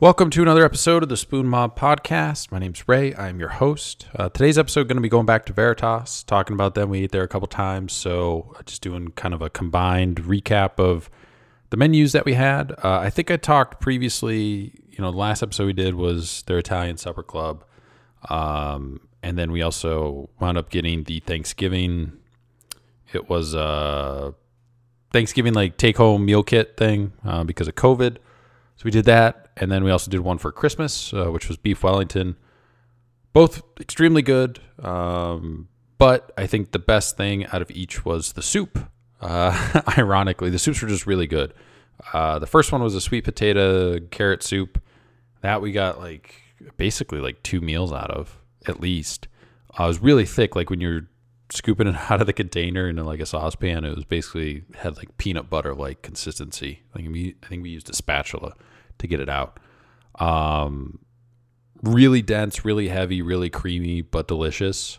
Welcome to another episode of the Spoon Mob Podcast. My name's Ray. I'm your host. Uh, today's episode going to be going back to Veritas, talking about them. We ate there a couple times, so uh, just doing kind of a combined recap of the menus that we had. Uh, I think I talked previously. You know, the last episode we did was their Italian Supper Club, um, and then we also wound up getting the Thanksgiving. It was a Thanksgiving like take home meal kit thing uh, because of COVID. So we did that, and then we also did one for Christmas, uh, which was beef Wellington. Both extremely good, um, but I think the best thing out of each was the soup. Uh, ironically, the soups were just really good. Uh, the first one was a sweet potato carrot soup. That we got like basically like two meals out of at least. Uh, it was really thick, like when you're scooping it out of the container into like a saucepan. It was basically had like peanut butter like consistency. Like we, I think we used a spatula to get it out. Um, really dense, really heavy, really creamy, but delicious.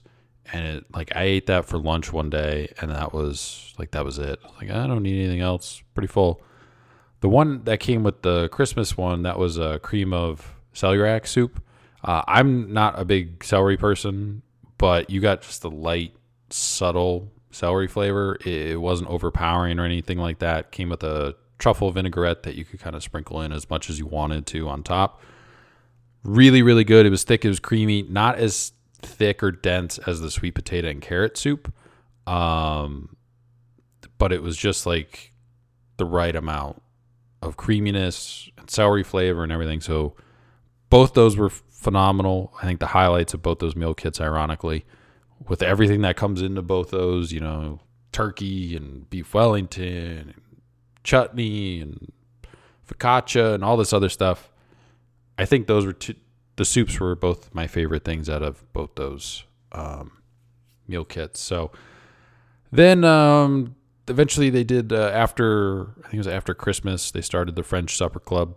And it, like I ate that for lunch one day, and that was like that was it. Like I don't need anything else. Pretty full. The one that came with the Christmas one that was a cream of celeriac soup. Uh, I'm not a big celery person, but you got just the light, subtle celery flavor. It wasn't overpowering or anything like that. Came with a truffle vinaigrette that you could kind of sprinkle in as much as you wanted to on top. Really, really good. It was thick. It was creamy. Not as thick or dense as the sweet potato and carrot soup, um, but it was just like the right amount of creaminess and celery flavor and everything. So both those were phenomenal. I think the highlights of both those meal kits, ironically, with everything that comes into both those, you know, turkey and beef Wellington, and chutney and focaccia and all this other stuff. I think those were two, the soups were both my favorite things out of both those um, meal kits. So then um, eventually they did uh, after I think it was after Christmas they started the French Supper Club.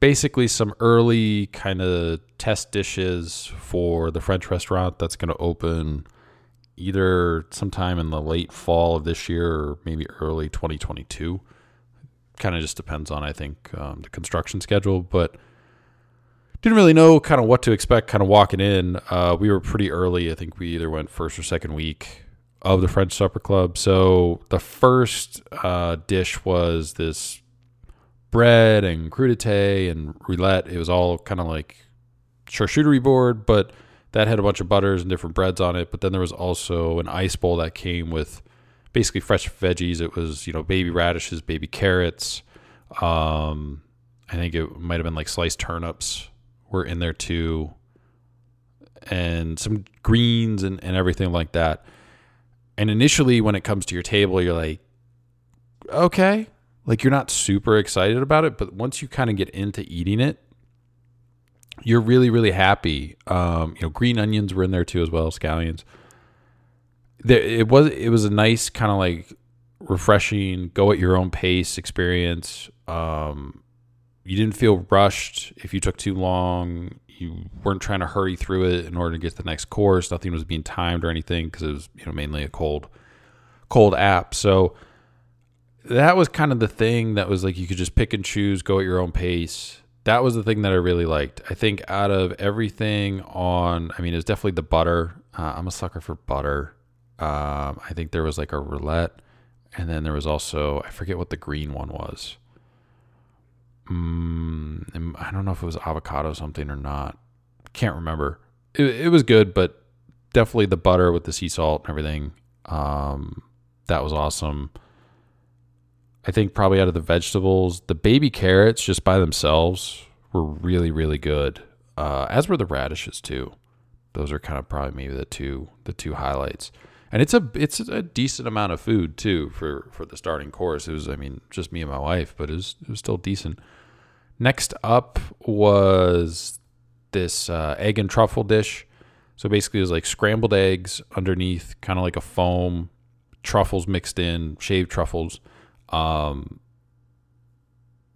Basically, some early kind of test dishes for the French restaurant that's going to open either sometime in the late fall of this year or maybe early 2022 kind of just depends on I think um, the construction schedule, but didn't really know kind of what to expect. Kind of walking in, uh, we were pretty early. I think we either went first or second week of the French Supper Club. So the first uh, dish was this bread and crudité and roulette. It was all kind of like charcuterie board, but that had a bunch of butters and different breads on it. But then there was also an ice bowl that came with basically fresh veggies. It was you know baby radishes, baby carrots. Um, I think it might have been like sliced turnips were in there too, and some greens and, and everything like that. And initially, when it comes to your table, you're like, okay, like you're not super excited about it, but once you kind of get into eating it, you're really really happy. Um, you know, green onions were in there too as well, scallions there, it was it was a nice kind of like refreshing, go at your own pace experience. Um, you didn't feel rushed if you took too long. You weren't trying to hurry through it in order to get to the next course. Nothing was being timed or anything because it was you know mainly a cold cold app. So that was kind of the thing that was like you could just pick and choose, go at your own pace. That was the thing that I really liked. I think out of everything on, I mean, it was definitely the butter. Uh, I'm a sucker for butter. Um, I think there was like a roulette, and then there was also I forget what the green one was. Mm, I don't know if it was avocado something or not. Can't remember. It, it was good, but definitely the butter with the sea salt and everything. Um, that was awesome. I think probably out of the vegetables, the baby carrots just by themselves were really, really good. Uh, as were the radishes too. Those are kind of probably maybe the two the two highlights and it's a it's a decent amount of food too for for the starting course. It was I mean just me and my wife, but it was it was still decent. Next up was this uh, egg and truffle dish. So basically, it was like scrambled eggs underneath, kind of like a foam, truffles mixed in, shaved truffles. Um,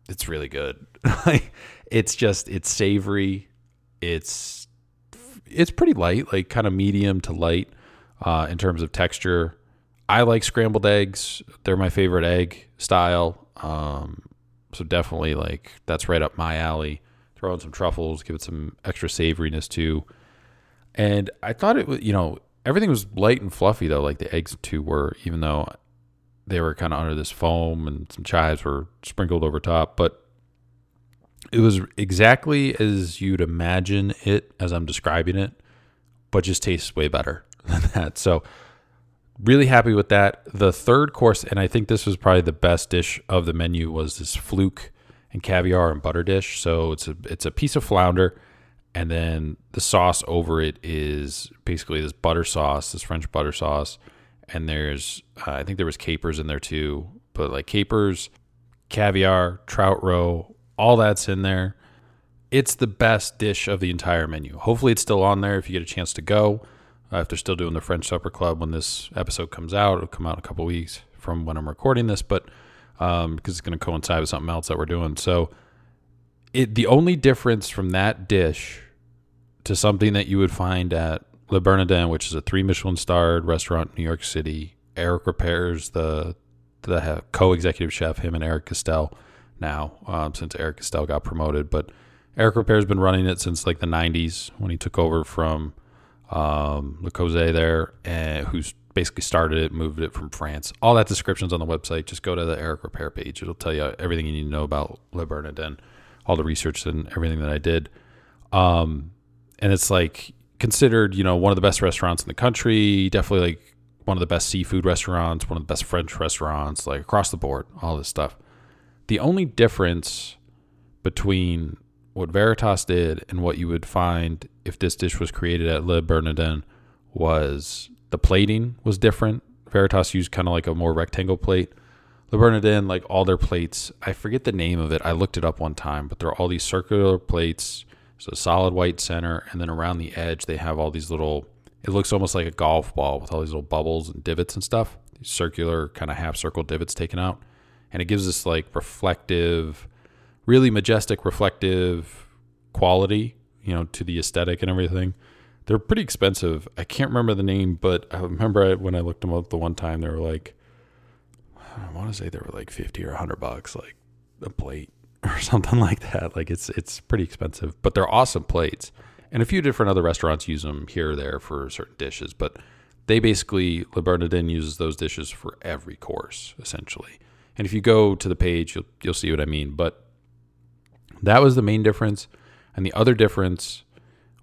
it's really good. it's just it's savory. It's it's pretty light, like kind of medium to light uh, in terms of texture. I like scrambled eggs. They're my favorite egg style. Um, so definitely like that's right up my alley. throw in some truffles, give it some extra savoriness too. And I thought it was, you know, everything was light and fluffy though, like the eggs too were, even though they were kind of under this foam and some chives were sprinkled over top. But it was exactly as you'd imagine it as I'm describing it, but just tastes way better than that. So really happy with that. The third course, and I think this was probably the best dish of the menu, was this fluke and caviar and butter dish. So it's a it's a piece of flounder, and then the sauce over it is basically this butter sauce, this French butter sauce, and there's uh, I think there was capers in there too, but like capers, caviar, trout roe, all that's in there. It's the best dish of the entire menu. Hopefully, it's still on there if you get a chance to go. They're still doing the French Supper Club when this episode comes out, it'll come out a couple weeks from when I'm recording this, but um, because it's going to coincide with something else that we're doing. So, it the only difference from that dish to something that you would find at Le Bernardin, which is a three Michelin starred restaurant in New York City. Eric Ripert's the the co-executive chef, him and Eric Gestel now, um, since Eric Gestel got promoted. But Eric Ripert's been running it since like the 90s when he took over from um, Le Creuset there, and who's basically started it, moved it from France. All that description's on the website. Just go to the Eric Ripert page. It'll tell you everything you need to know about Le Bernardin, all the research and everything that I did. Um, and it's like considered, you know, one of the best restaurants in the country. Definitely like one of the best seafood restaurants, one of the best French restaurants, like across the board, all this stuff. The only difference between what Veritas did and what you would find if this dish was created at Le Bernardin was the plating was different. Veritas used kind of like a more rectangle plate. Le Bernardin, like all their plates, I forget the name of it. I looked it up one time, but there are all these circular plates. So solid white center, and then around the edge they have all these little. It looks almost like a golf ball with all these little bubbles and divots and stuff. These circular kind of half circle divots taken out, and it gives this like reflective, really majestic, reflective quality, you know, to the aesthetic and everything. They're pretty expensive. I can't remember the name, but I remember when I looked them up the one time, they were like, I want to say they were like 50 or 100 bucks, like a plate or something like that. Like it's it's pretty expensive, but they're awesome plates. And a few different other restaurants use them here or there for certain dishes, but they basically Le Bernardin uses those dishes for every course essentially. And if you go to the page, you'll you'll see what I mean. But that was the main difference, and the other difference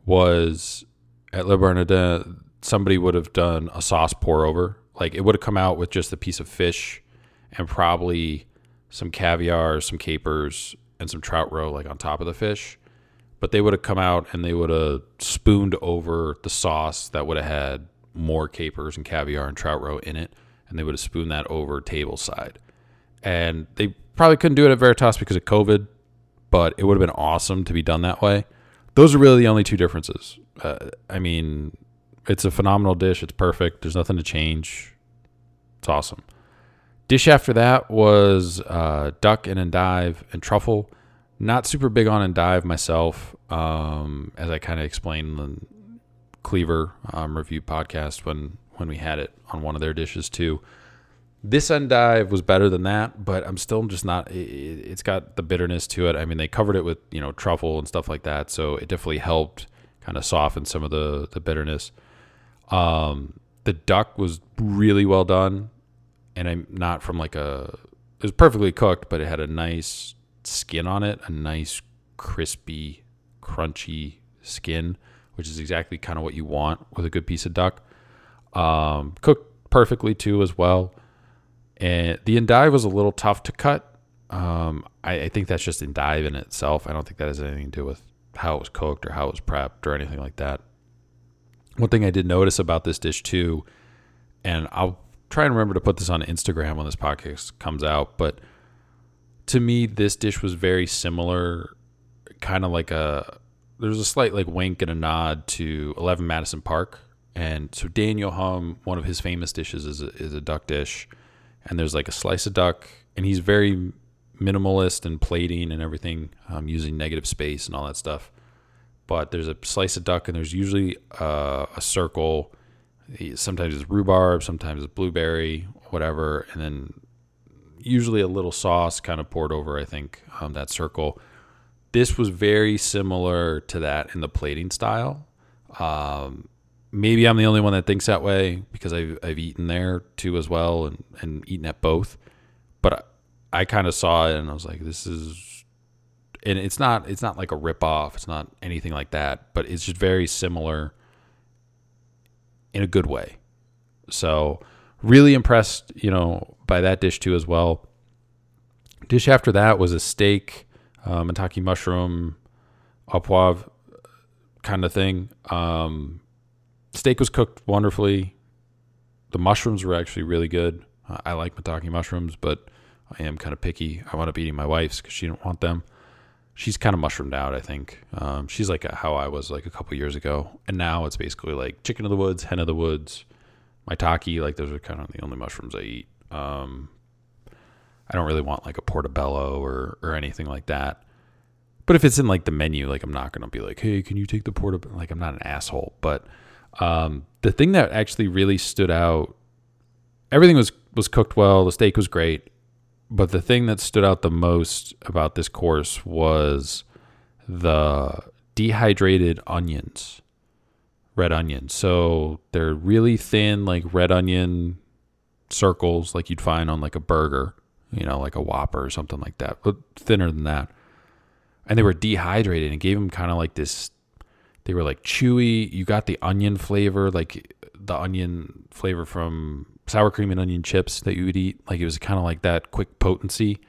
was at Le Bernardin, somebody would have done a sauce pour over. Like it would have come out with just a piece of fish and probably some caviar, some capers, and some trout roe like on top of the fish. But they would have come out and they would have spooned over the sauce that would have had more capers and caviar and trout roe in it, and they would have spooned that over table side. And they probably couldn't do it at Veritas because of COVID, but it would have been awesome to be done that way. Those are really the only two differences. Uh, I mean, it's a phenomenal dish. It's perfect. There's nothing to change. It's awesome. Dish after that was uh, duck and endive and truffle. Not super big on endive myself, um, as I kind of explained in the Cleaver um, review podcast when when we had it on one of their dishes too. This endive was better than that, but I'm still just not. It, has got the bitterness to it. I mean, they covered it with you know truffle and stuff like that, so it definitely helped kind of soften some of the the bitterness. Um, the duck was really well done, and I'm not from like a. It was perfectly cooked, but it had a nice skin on it, a nice crispy, crunchy skin, which is exactly kind of what you want with a good piece of duck. Um, cooked perfectly too, as well. And the endive was a little tough to cut. Um, I, I, think that's just endive in itself. I don't think that has anything to do with how it was cooked or how it was prepped or anything like that. One thing I did notice about this dish too, and I'll try and remember to put this on Instagram when this podcast comes out, but to me, this dish was very similar, kind of like a there's a slight like wink and a nod to 11 Madison Park. And so Daniel Humm, one of his famous dishes is a, is a duck dish and there's like a slice of duck, and he's very minimalist and plating and everything, um, using negative space and all that stuff. But there's a slice of duck, and there's usually uh, a circle. Sometimes it's rhubarb, sometimes it's blueberry, whatever, and then usually a little sauce kind of poured over. I think um, that circle. this was very similar to that in the plating style. Um, maybe I'm the only one that thinks that way because I've, I've eaten there too as well and, and eaten at both. But I, I kind of saw it and I was like, this is, and it's not it's not like a rip off. It's not anything like that. But it's just very similar in a good way. So really impressed, you know, by that dish too as well. Dish after that was a steak, maitake mushroom, au poivre kind of thing. Um, steak was cooked wonderfully. The mushrooms were actually really good. Uh, I like maitake mushrooms, but I am kind of picky. I wound up eating my wife's because she didn't want them. She's kind of mushroomed out, I think. Um, she's like how I was like a couple years ago, and now it's basically like chicken of the woods, hen of the woods, maitake. Like those are kind of the only mushrooms I eat. Um, I don't really want like a portobello or or anything like that. But if it's in like the menu, like I'm not gonna be like, hey, can you take the portobello? Like I'm not an asshole. But um, the thing that actually really stood out, everything was was cooked well. The steak was great, but the thing that stood out the most about this course was the dehydrated onions, red onions. So they're really thin, like red onion circles, like you'd find on like a burger you know, like a Whopper or something like that, but thinner than that. And they were dehydrated and gave them kind of like this. They were like chewy. You got the onion flavor, like the onion flavor from sour cream and onion chips that you would eat. Like it was kind of like that quick potency.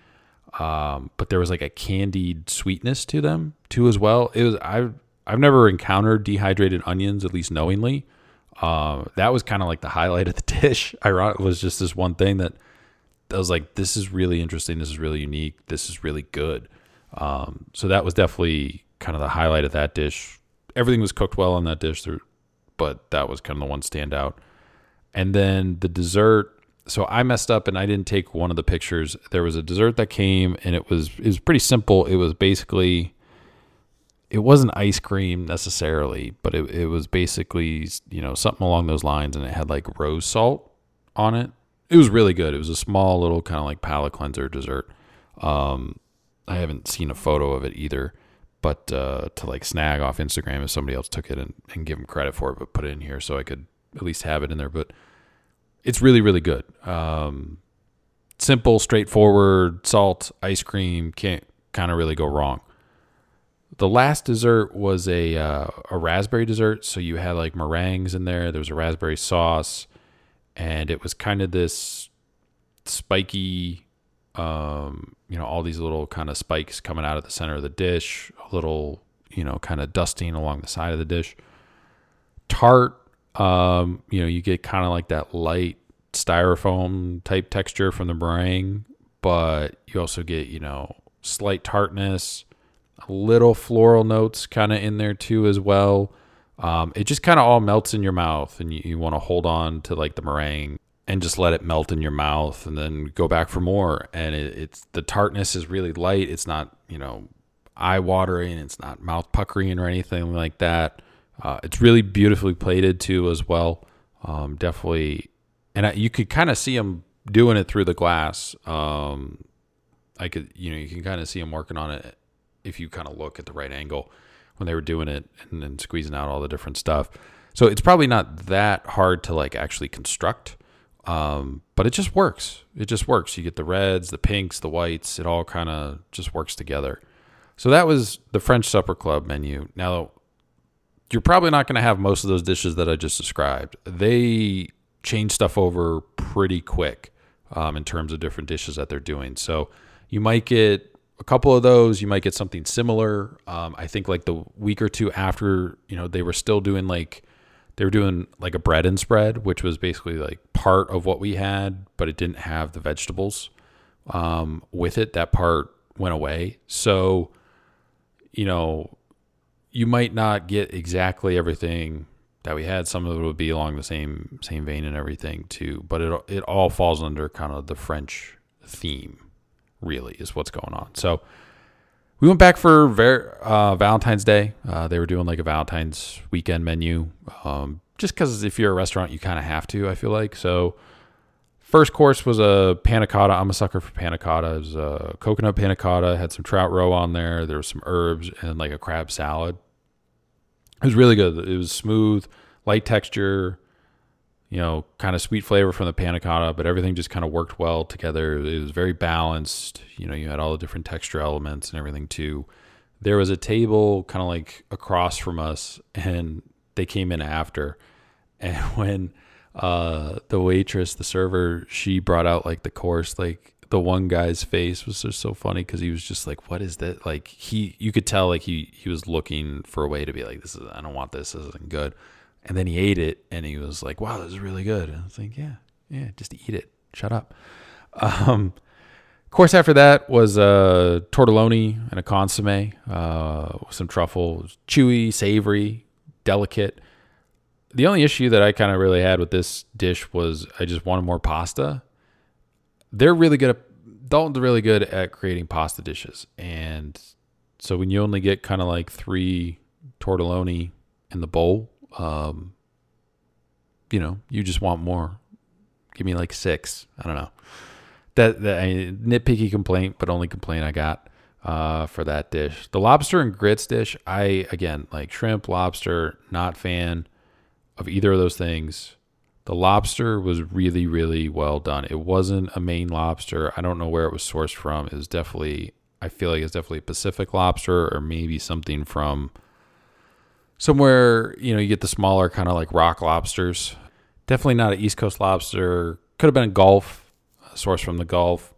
Um, but there was like a candied sweetness to them too as well. It was I've I've never encountered dehydrated onions, at least knowingly. Uh, that was kind of like the highlight of the dish. Ironic was just this one thing that I was like, this is really interesting. This is really unique. This is really good. Um, so that was definitely kind of the highlight of that dish. Everything was cooked well on that dish, but that was kind of the one standout. And then the dessert. So I messed up and I didn't take one of the pictures. There was a dessert that came and it was it was pretty simple. It was basically it wasn't ice cream necessarily, but it, it was basically you know something along those lines, and it had like rose salt on it it was really good. It was a small little kind of like palate cleanser dessert. Um, I haven't seen a photo of it either, but uh, to like snag off Instagram if somebody else took it and, and give them credit for it, but put it in here so I could at least have it in there. But it's really, really good. Um, simple, straightforward, salt, ice cream, can't kind of really go wrong. The last dessert was a uh, a raspberry dessert, so you had like meringues in there. There was a raspberry sauce and it was kind of this spiky um, you know all these little kind of spikes coming out of the center of the dish a little you know kind of dusting along the side of the dish. Tart um, you know you get kind of like that light styrofoam type texture from the meringue but you also get you know slight tartness little floral notes kind of in there too as well. Um, it just kind of all melts in your mouth, and you, you want to hold on to like the meringue and just let it melt in your mouth, and then go back for more. And it, it's the tartness is really light. It's not you know eye watering. It's not mouth puckering or anything like that. Uh, it's really beautifully plated too, as well. Um, definitely, and I, you could kind of see them doing it through the glass. Um, I could, you know, you can kind of see them working on it if you kind of look at the right angle when they were doing it and, then squeezing out all the different stuff. So it's probably not that hard to like actually construct, um, but it just works. It just works. You get the reds, the pinks, the whites. It all kind of just works together. So that was the French Supper Club menu. Now, you're probably not going to have most of those dishes that I just described. They change stuff over pretty quick um, in terms of different dishes that they're doing. So you might get a couple of those. You might get something similar. Um, I think like the week or two after, you know, they were still doing like they were doing like a bread and spread, which was basically like part of what we had, but it didn't have the vegetables um, with it. That part went away. So, you know, you might not get exactly everything that we had. Some of it would be along the same same vein and everything too, but it it all falls under kind of the French theme really is what's going on. So we went back for ver- uh, Valentine's Day. Uh, they were doing like a Valentine's weekend menu. Um, just because if you're a restaurant, you kind of have to, I feel like. So First course was a panna cotta. I'm a sucker for panna cotta. It was a coconut panna cotta. Had some trout roe on there. There was some herbs and like a crab salad. It was really good. It was smooth, light texture, you know, kind of sweet flavor from the panna cotta, but everything just kind of worked well together. It was very balanced. You know, you had all the different texture elements and everything too. There was a table kind of like across from us, and they came in after. And when uh, the waitress, the server, she brought out like the course, like the one guy's face was just so funny because he was just like, "What is that?" Like he, you could tell like he he was looking for a way to be like, "This is I don't want this. This isn't good." And then he ate it and he was like, "Wow, this is really good." And I was like, "Yeah, yeah, just eat it. Shut up." Um, course after that was a uh, tortelloni and a consomme, uh, with some truffle, chewy, savory, delicate the only issue that I kind of really had with this dish was I just wanted more pasta. They're really good at Dalton's really good at creating pasta dishes. And so when you only get kind of like three tortelloni in the bowl, um, you know, you just want more. Give me like six. I don't know. That, that I, nitpicky complaint, but only complaint I got uh, for that dish. The lobster and grits dish, I again like shrimp, lobster, not fan of either of those things. The lobster was really, really well done. It wasn't a Maine lobster. I don't know where it was sourced from. It was definitely, I feel like it's definitely a Pacific lobster or maybe something from somewhere, you know, you get the smaller kind of like rock lobsters. Definitely not an East Coast lobster. Could have been a Gulf, source from the Gulf,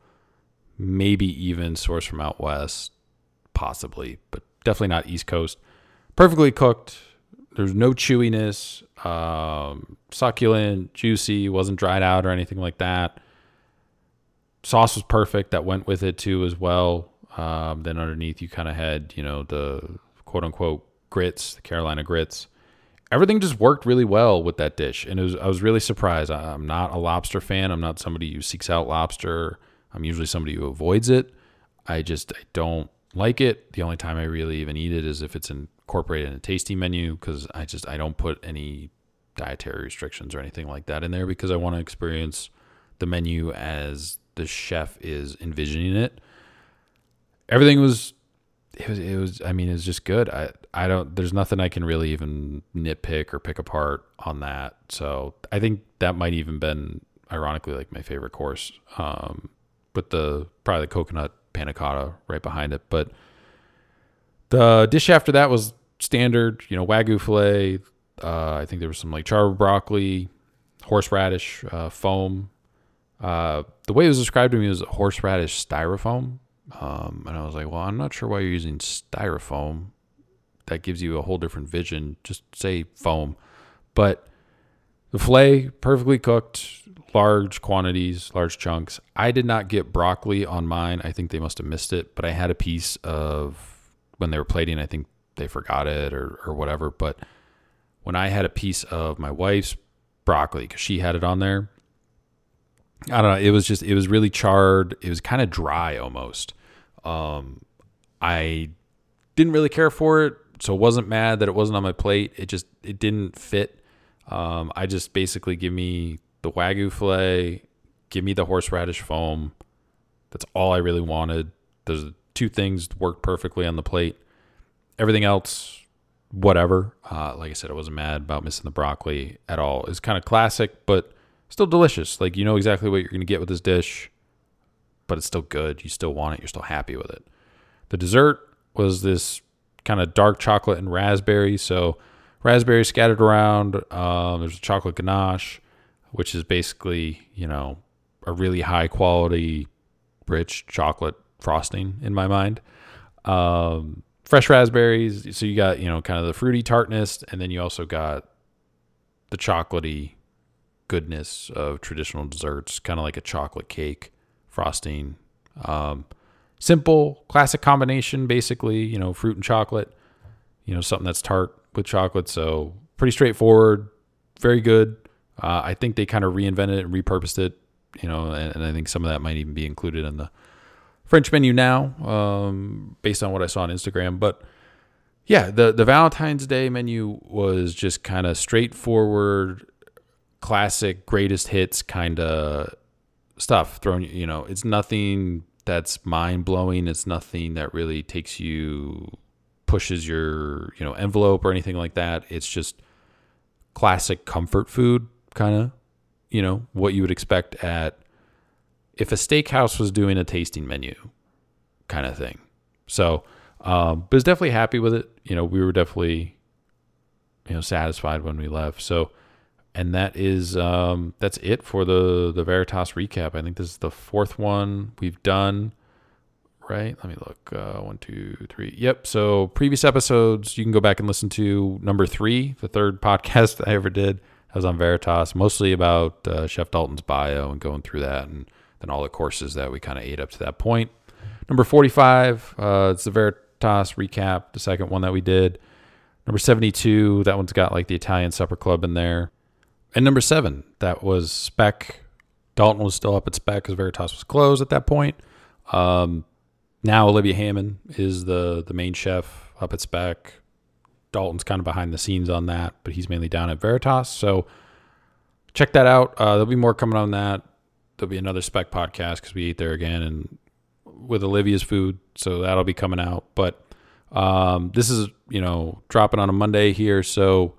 maybe even source from out west, possibly, but definitely not East Coast. Perfectly cooked, there's no chewiness, um, succulent, juicy, wasn't dried out or anything like that. Sauce was perfect. That went with it too as well. Um, then underneath you kind of had you know the quote unquote grits, the Carolina grits. Everything just worked really well with that dish, and was, I was really surprised. I, I'm not a lobster fan. I'm not somebody who seeks out lobster. I'm usually somebody who avoids it. I just I don't like it. The only time I really even eat it is if it's incorporated in a tasty menu because I just I don't put any dietary restrictions or anything like that in there because I want to experience the menu as the chef is envisioning it. Everything was it was it was I mean it was just good. I I don't there's nothing I can really even nitpick or pick apart on that. So I think that might even been ironically like my favorite course. Um with the probably the coconut panna cotta right behind it. But the dish after that was standard, you know, wagyu fillet. Uh, I think there was some like char broccoli, horseradish uh, foam. Uh, the way it was described to me was horseradish styrofoam, um, and I was like, well, I'm not sure why you're using styrofoam. That gives you a whole different vision. Just say foam, but the fillet perfectly cooked, large quantities, large chunks. I did not get broccoli on mine. I think they must have missed it, but I had a piece of when they were plating. I think they forgot it or or whatever. But when I had a piece of my wife's broccoli because she had it on there, I don't know. It was just it was really charred. It was kind of dry almost. Um, I didn't really care for it, so wasn't mad that it wasn't on my plate. It just it didn't fit. Um, I just basically give me the wagyu fillet, give me the horseradish foam. That's all I really wanted. Those two things worked perfectly on the plate. Everything else, whatever. Uh, like I said, I wasn't mad about missing the broccoli at all. It's kind of classic, but still delicious. Like you know exactly what you're going to get with this dish, but it's still good. You still want it. You're still happy with it. The dessert was this kind of dark chocolate and raspberry. So raspberry scattered around. Um, there's a chocolate ganache, which is basically you know a really high quality, rich chocolate frosting in my mind. Um, fresh raspberries. So you got, you know, kind of the fruity tartness, and then you also got the chocolatey goodness of traditional desserts, kind of like a chocolate cake frosting. Um, simple, classic combination, basically, you know, fruit and chocolate, you know, something that's tart with chocolate. So pretty straightforward, very good. Uh, I think they kind of reinvented it and repurposed it, you know, and, and I think some of that might even be included in the French menu now, um, based on what I saw on Instagram. But yeah, the the Valentine's Day menu was just kind of straightforward, classic, greatest hits kind of stuff thrown. You know, it's nothing that's mind blowing. It's nothing that really takes you pushes your you know envelope or anything like that. It's just classic comfort food kind of. You know what you would expect at if a steakhouse was doing a tasting menu kind of thing. So, um, but was definitely happy with it. You know, we were definitely you know satisfied when we left. So and that is um, that's it for the the Veritas recap. I think this is the fourth one we've done. Right? Let me look. Uh, one, two, three. Yep. So previous episodes you can go back and listen to number three, the third podcast I ever did. I was on Veritas, mostly about uh, Chef Dalton's bio and going through that, and then all the courses that we kind of ate up to that point. Number forty-five. Uh, it's the Veritas recap, the second one that we did. Number 72, that one's got like the Italian Supper Club in there. And number seven, that was Spec. Dalton was still up at Spec because Veritas was closed at that point. Um, now Olivia Hammond is the the main chef up at Spec. Dalton's kind of behind the scenes on that, but he's mainly down at Veritas. So check that out. Uh, there'll be more coming on that. There'll be another Spec podcast because we ate there again and with Olivia's food, so that'll be coming out. But um, this is you know dropping on a Monday here, so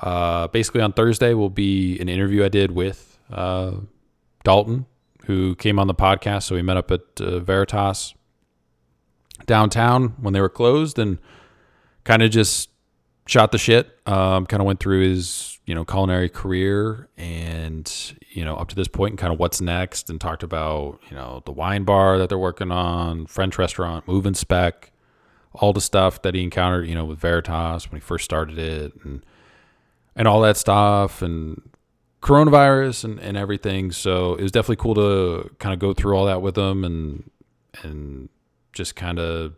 uh, basically, on Thursday will be an interview I did with uh, Dalton, who came on the podcast. So we met up at uh, Veritas downtown when they were closed, and kind of just shot the shit. Um, kind of went through his you know culinary career and you know up to this point and kind of what's next, and talked about you know the wine bar that they're working on, French restaurant, moving spec, all the stuff that he encountered you know with Veritas when he first started it, and and all that stuff and coronavirus and, and everything. So it was definitely cool to kind of go through all that with them and and just kind of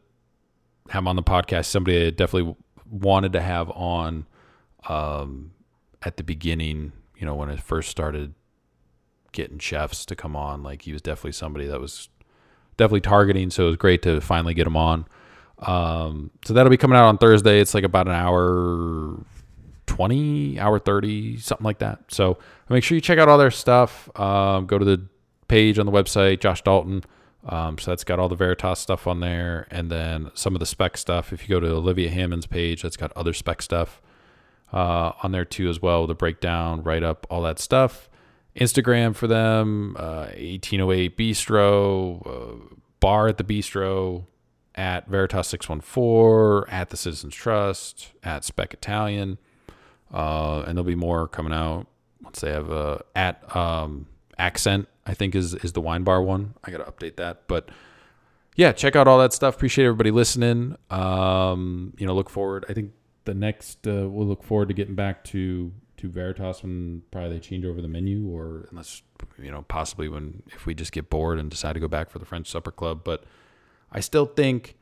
have him on the podcast. Somebody I definitely wanted to have on um, at the beginning, you know, when I first started getting chefs to come on. Like he was definitely somebody that was definitely targeting. So it was great to finally get him on. Um, so that'll be coming out on Thursday. It's like about an hour 20, hour 30, something like that. So make sure you check out all their stuff. Um, go to the page on the website, Josh Dalton. Um, so that's got all the Veritas stuff on there, and then some of the spec stuff. If you go to Olivia Hammond's page, that's got other spec stuff uh, on there too as well. The breakdown, write up, all that stuff. Instagram for them, uh, 1808 Bistro, uh, bar at the Bistro, at Veritas 614, at the Citizens Trust, at Spec Italian. Uh, and there'll be more coming out once they have uh, at um, accent. I think is is the wine bar one. I got to update that, but yeah, check out all that stuff. Appreciate everybody listening. Um, you know, look forward. I think the next uh, we'll look forward to getting back to to Veritas when probably they change over the menu, or unless you know possibly when if we just get bored and decide to go back for the French Supper Club. But I still think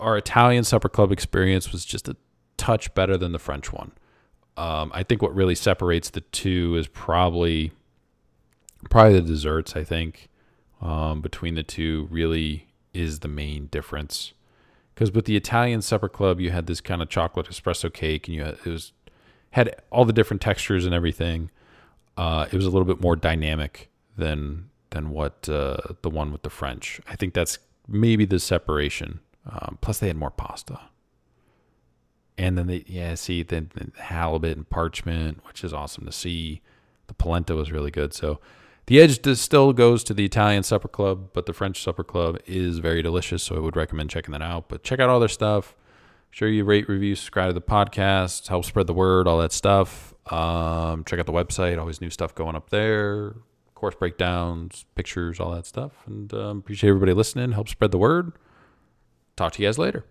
our Italian Supper Club experience was just a touch better than the French one. Um, I think what really separates the two is probably probably the desserts. I think um, between the two really is the main difference. Because with the Italian supper club, you had this kind of chocolate espresso cake, and you had, it was had all the different textures and everything. Uh, it was a little bit more dynamic than than what uh, the one with the French. I think that's maybe the separation. Um, plus, they had more pasta and then they yeah see the, the, halibut and parchment which is awesome to see. The polenta was really good. So the edge still goes to the italian supper club but the french supper club is very delicious. So i would recommend checking that out. But check out all their stuff. Sure you rate review subscribe to the podcast help spread the word all that stuff. Um, check out the website. Always new stuff going up there. Course breakdowns pictures all that stuff. And um, appreciate everybody listening. Help spread the word. Talk to you guys later